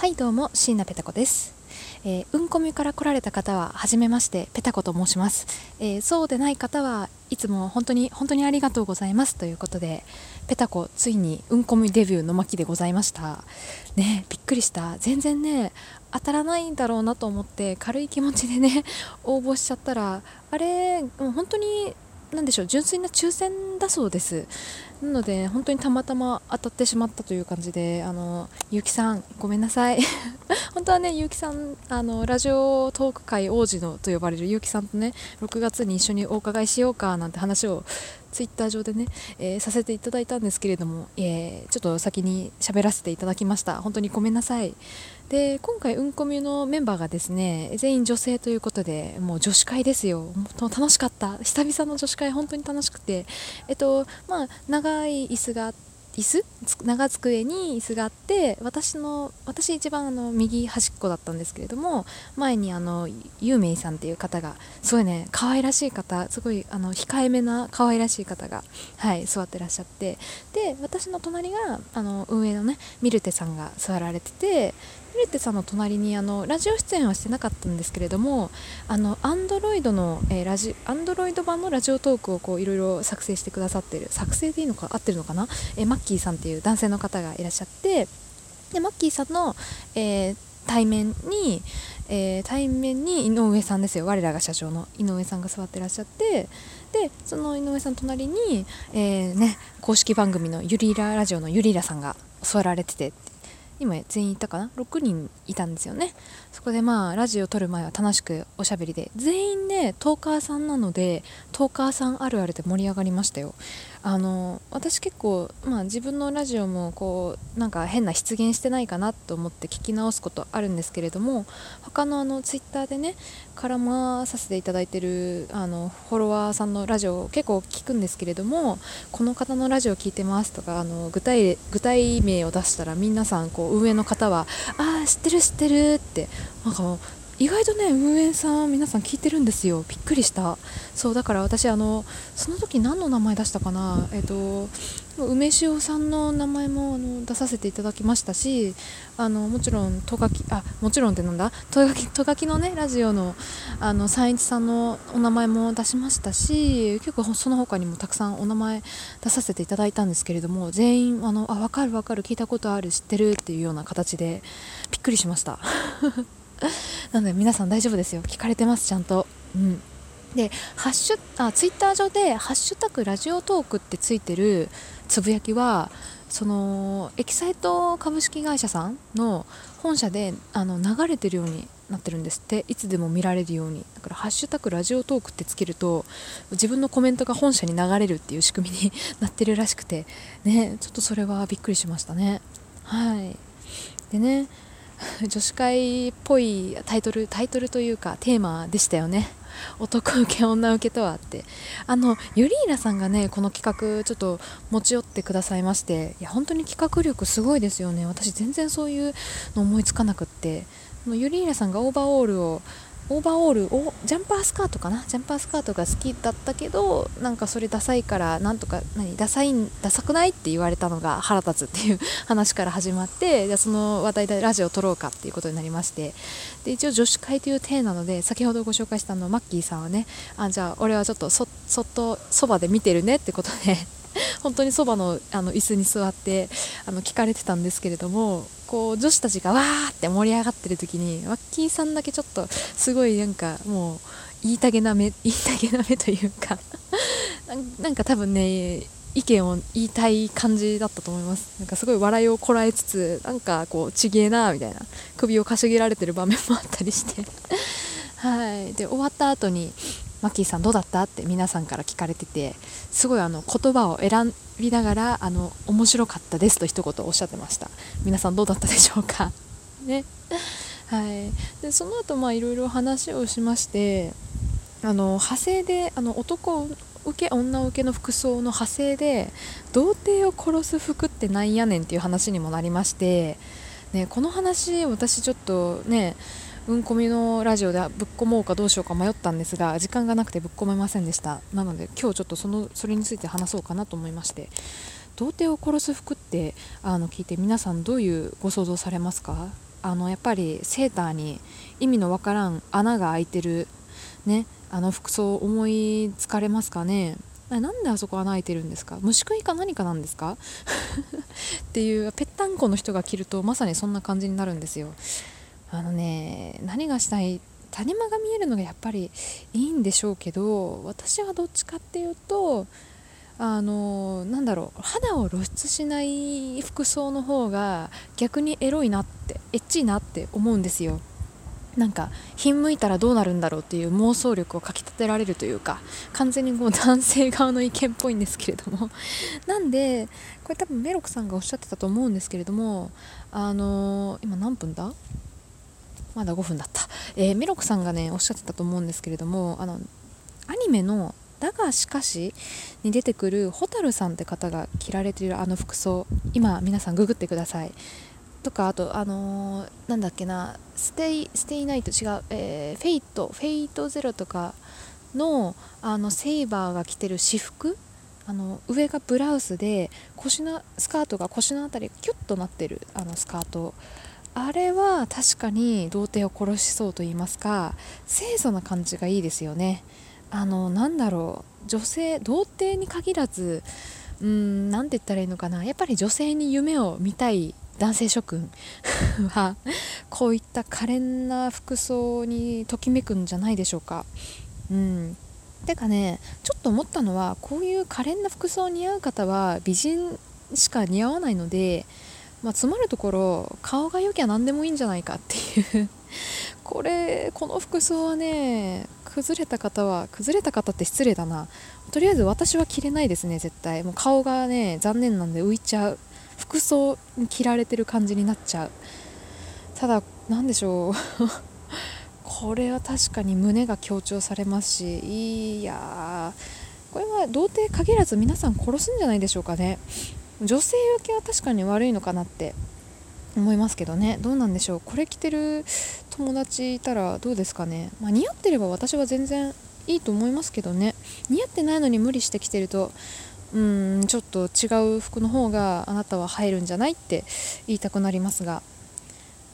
はいどうも椎名ペタ子です、えーうんこみから来られた方は初めましてペタ子と申します、えーそうでない方はいつも本当に本当にありがとうございます。ということでペタ子ついにうんこみデビューの巻でございました。ねびっくりした。全然ね当たらないんだろうなと思って軽い気持ちでね応募しちゃったらあれもう本当になんでしょう純粋な抽選だそうです。なので本当にたまたま当たってしまったという感じであのゆうきさんごめんなさい。本当はねゆうきさんあのラジオトーク界王子のと呼ばれるゆうきさんとね6月に一緒にお伺いしようかなんて話をツイッター上でね、えーさせていただいたんですけれども、えーちょっと先に喋らせていただきました。本当にごめんなさい。で今回うんこみゅのメンバーがですね全員女性ということでもう女子会ですよ。本当楽しかった。久々の女子会本当に楽しくて。えっとまあ長い椅子があって椅子長机に椅子があって私の私一番あの右端っこだったんですけれども前にあのゆうめいさんっていう方がすごいね可愛らしい方すごいあの控えめな可愛らしい方がはい座ってらっしゃってで私の隣があの運営のねミルテさんが座られててルテさんの隣にあのラジオ出演はしてなかったんですけれどもあのアンドロイドの、えーラジアンドロイド版のラジオトークをこういろいろ作成してくださってる作成でいいのか合ってるのかな、えーマッキーさんっていう男性の方がいらっしゃってでマッキーさんの、えー対面に、えー対面に井上さんですよ。我らが社長の井上さんが座ってらっしゃってでその井上さん隣に、えーね、公式番組のゆりらラジオのゆりらさんが座られてて。今全員いたかな？6人いたんですよね。そこでまあラジオ撮る前は楽しくおしゃべりで。全員ねトーカーさんなのでトーカーさんあるあるで盛り上がりましたよ。あの私結構、まあ、自分のラジオもこうなんか変な出現してないかなと思って聞き直すことあるんですけれども他のあのツイッターでね絡まさせていただいてるあのフォロワーさんのラジオを結構聞くんですけれどもこの方のラジオ聞いてますとかあの具体具体名を出したら皆さんこう運営の方はああ知ってる知ってるってなんか意外とね運営さん皆さん聞いてるんですよ。びっくりした。そうだから私あのその時何の名前出したかな？えっ、と梅塩さんの名前もあの出させていただきましたしあのもちろんトガキあもちろんってなんだ？トガキトガキのねラジオのあの三一さんのお名前も出しましたし結構その他にもたくさんお名前出させていただいたんですけれども全員あのあ分かる分かる聞いたことある知ってるっていうような形でびっくりしました。なので皆さん大丈夫ですよ。聞かれてますちゃんと。うん。でハッシュあツイッター上で「ハッシュタグラジオトーク」ってついてるつぶやきはそのエキサイト株式会社さんの本社であの流れてるようになってるんですって。いつでも見られるように。だから「ハッシュタグラジオトーク」ってつけると自分のコメントが本社に流れるっていう仕組みに なってるらしくて。ね。ちょっとそれはびっくりしましたね。はい。でね女子会っぽいタイトルタイトルというかテーマでしたよね。男受け女受けとはって。あのユリーナさんがねこの企画ちょっと持ち寄ってくださいまして。いや本当に企画力すごいですよね。私全然そういうの思いつかなくって。ユリーナさんがオーバーオールをオーバーオールをジャンパースカートかな？ジャンパースカートが好きだったけどなんかそれダサいからなんとか何？ダサいダサくないって言われたのが腹立つっていう 話から始まってじゃその話題でラジオを撮ろうかっていうことになりまして。で一応女子会という体なので先ほどご紹介したのマッキーさんはねあじゃあ俺はちょっとそそっとそばで見てるねってことで本当にそばのあの椅子に座ってあの聞かれてたんですけれどもこう女子たちがわーって盛り上がってる時にマッキーさんだけちょっとすごいなんかもう言いたげな目言 いたげな目というか なんなんか多分ね意見を言いたい感じだったと思います。なんかすごい笑いをこらえつつなんかこうちげえなみたいな首をかしげられてる場面もあったりして。はい。で終わった後にマッキーさんどうだった？って皆さんから聞かれててすごいあの言葉を選びながらあの面白かったですと一言おっしゃってました。皆さんどうだったでしょうか？ね。はい。でその後まあいろいろ話をしましてあの派生であの男受け女受けの服装の派生で童貞を殺す服ってなんやねんっていう話にもなりまして、ね、この話私ちょっとねうんこみのラジオでぶっ込もうかどうしようか迷ったんですが時間がなくてぶっ込めませんでした。なので今日ちょっとそのそれについて話そうかなと思いまして。童貞を殺す服ってあの聞いて皆さんどういうご想像されますか？あのやっぱりセーターに意味のわからん穴が開いてるねあの服装思いつかれますかね？なんであそこ穴開いてるんですか？虫食いか何かなんですか？っていうぺったんこの人が着るとまさにそんな感じになるんですよ。あのね何がしたい？谷間が見えるのがやっぱりいいんでしょうけど私はどっちかっていうとあのなんだろう肌を露出しない服装の方が逆にエロいなってエッチいなって思うんですよ。なんかひんむいたらどうなるんだろうっていう妄想力をかきたてられるというか完全にもう男性側の意見っぽいんですけれども。なんでこれ多分メロクさんがおっしゃってたと思うんですけれどもあのー、今何分だ？まだ5分だった、えー、メロクさんがねおっしゃってたと思うんですけれどもあのアニメのだがしかしに出てくる蛍さんって方が着られているあの服装今皆さんググってください。とかあとあのー、なんだっけな stay stay night 違う、えー、 Fate Fate Zero とかのあのセイバーが着てる私服あの上がブラウスで腰のスカートが腰の辺りキュッとなってるあのスカート。あれは確かに童貞を殺しそうと言いますか清楚な感じがいいですよね。あのなんだろう女性童貞に限らずうん何て言ったらいいのかな。やっぱり女性に夢を見たい男性諸君はこういった可憐な服装にときめくんじゃないでしょうか。うん、てかねちょっと思ったのはこういう可憐な服装似合う方は美人しか似合わないので、まあ、つまるところ顔が良きゃ何でもいいんじゃないかっていう。これこの服装はね崩れた方は崩れた方って失礼だな。とりあえず私は着れないですね絶対。もう顔がね残念なんで浮いちゃう。服装に着られてる感じになっちゃう。ただ何でしょう。これは確かに胸が強調されますしいやこれは童貞限らず皆さん殺すんじゃないでしょうかね。女性受けは確かに悪いのかなって思いますけどね。どうなんでしょう。これ着てる友達いたらどうですかね、まあ、似合ってれば私は全然いいと思いますけどね。似合ってないのに無理して着てるとうんちょっと違う服の方があなたは入るんじゃないって言いたくなりますが。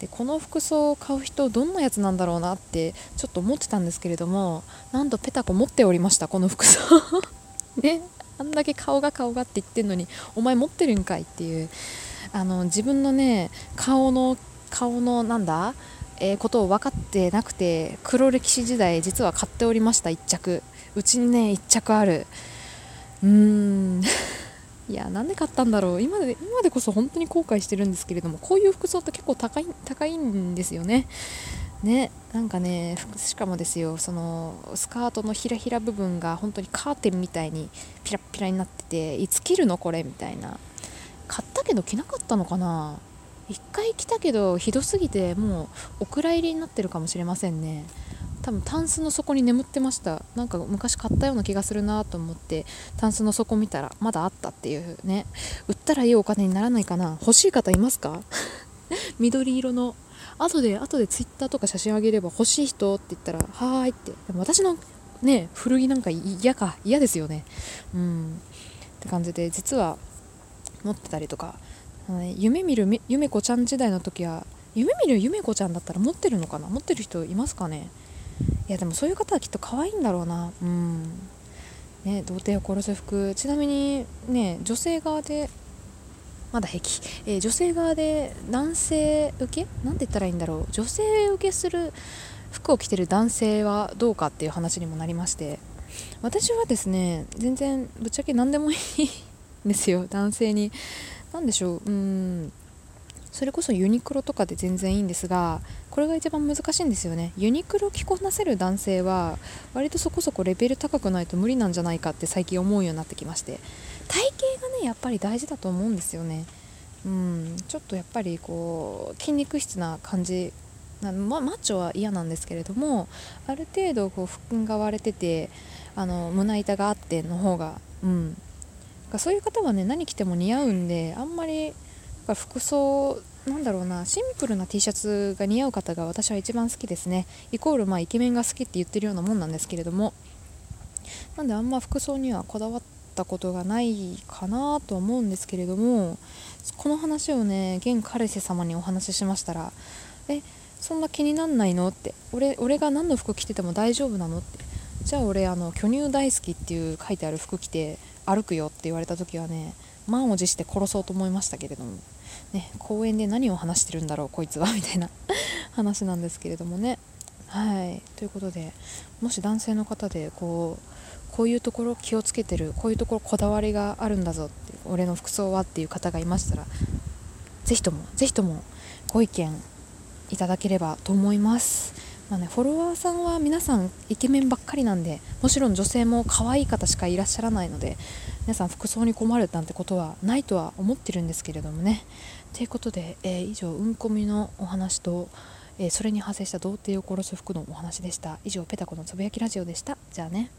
でこの服装を買う人どんなやつなんだろうなってちょっと思ってたんですけれどもなんとペタコ持っておりましたこの服。装 ねあんだけ顔が顔がって言ってんのにお前持ってるんかいっていうあの自分のね顔の顔のなんだえー、ことを分かってなくて黒歴史時代実は買っておりました1着。うちにね1着ある。うーん。いやなんで買ったんだろう。今で今でこそ本当に後悔してるんですけれどもこういう服装って結構高い高いんですよね。ねなんかねしかもですよそのスカートのひらひら部分が本当にカーテンみたいにピラピラになってていつ着るのこれみたいな。買ったけど着なかったのかな。1回着たけどひどすぎてもうお蔵入りになってるかもしれませんね。多分タンスの底に眠ってました。なんか昔買ったような気がするなと思ってタンスの底見たらまだあったっていうね。売ったらいいお金にならないかな。欲しい方いますか？緑色の。後で後でツイッターとか写真あげれば欲しい人って言ったらはーいって。でも私のね古着なんか嫌か嫌ですよね。うん。って感じで実は持ってたりとか。夢見るゆめこちゃん時代の時は夢見るゆめこちゃんだったら持ってるのかな？持ってる人いますかね？いやでもそういう方はきっと可愛いんだろうな。うん。ね童貞を殺す服。ちなみにね女性側でまだ平気、えー、女性側で男性受け？なんて言ったらいいんだろう。女性受けする服を着てる男性はどうかっていう話にもなりまして。私はですね全然ぶっちゃけ何でもいいんですよ。男性に。何でしょう。うん。それこそユニクロとかで全然いいんですがこれが一番難しいんですよね。ユニクロ着こなせる男性は割とそこそこレベル高くないと無理なんじゃないかって最近思うようになってきまして。体型がねやっぱり大事だと思うんですよね。うん。ちょっとやっぱりこう筋肉質な感じ、ま、マッチョは嫌なんですけれどもある程度こう腹筋が割れててあの胸板があっての方がうん。そういう方はね何着ても似合うんであんまり服装なんだろうなシンプルな T シャツが似合う方が私は一番好きですね。イコールまあイケメンが好きって言ってるようなもんなんですけれども。なんであんま服装にはこだわったことがないかなと思うんですけれどもこの話をね現彼氏様にお話ししましたらえそんな気になんないの？って。俺俺が何の服着てても大丈夫なの？って。じゃあ俺あの巨乳大好きっていう書いてある服着て歩くよって言われた時はね満を持して殺そうと思いましたけれども、ね、公園で何を話してるんだろうこいつは みたいな話なんですけれどもねはいということでもし男性の方でこうこういうところ気をつけてるこういうところこだわりがあるんだぞって俺の服装はっていう方がいましたらぜひともぜひともご意見いただければと思います。まあね、フォロワーさんは皆さんイケメンばっかりなんでもちろん女性も可愛い方しかいらっしゃらないので皆さん服装に困るなんてことはないとは思ってるんですけれどもね。ということで、えー、以上うんこみのお話と、えー、それに派生した童貞を殺す服のお話でした。以上ペタコのつぶやきラジオでした。じゃあね。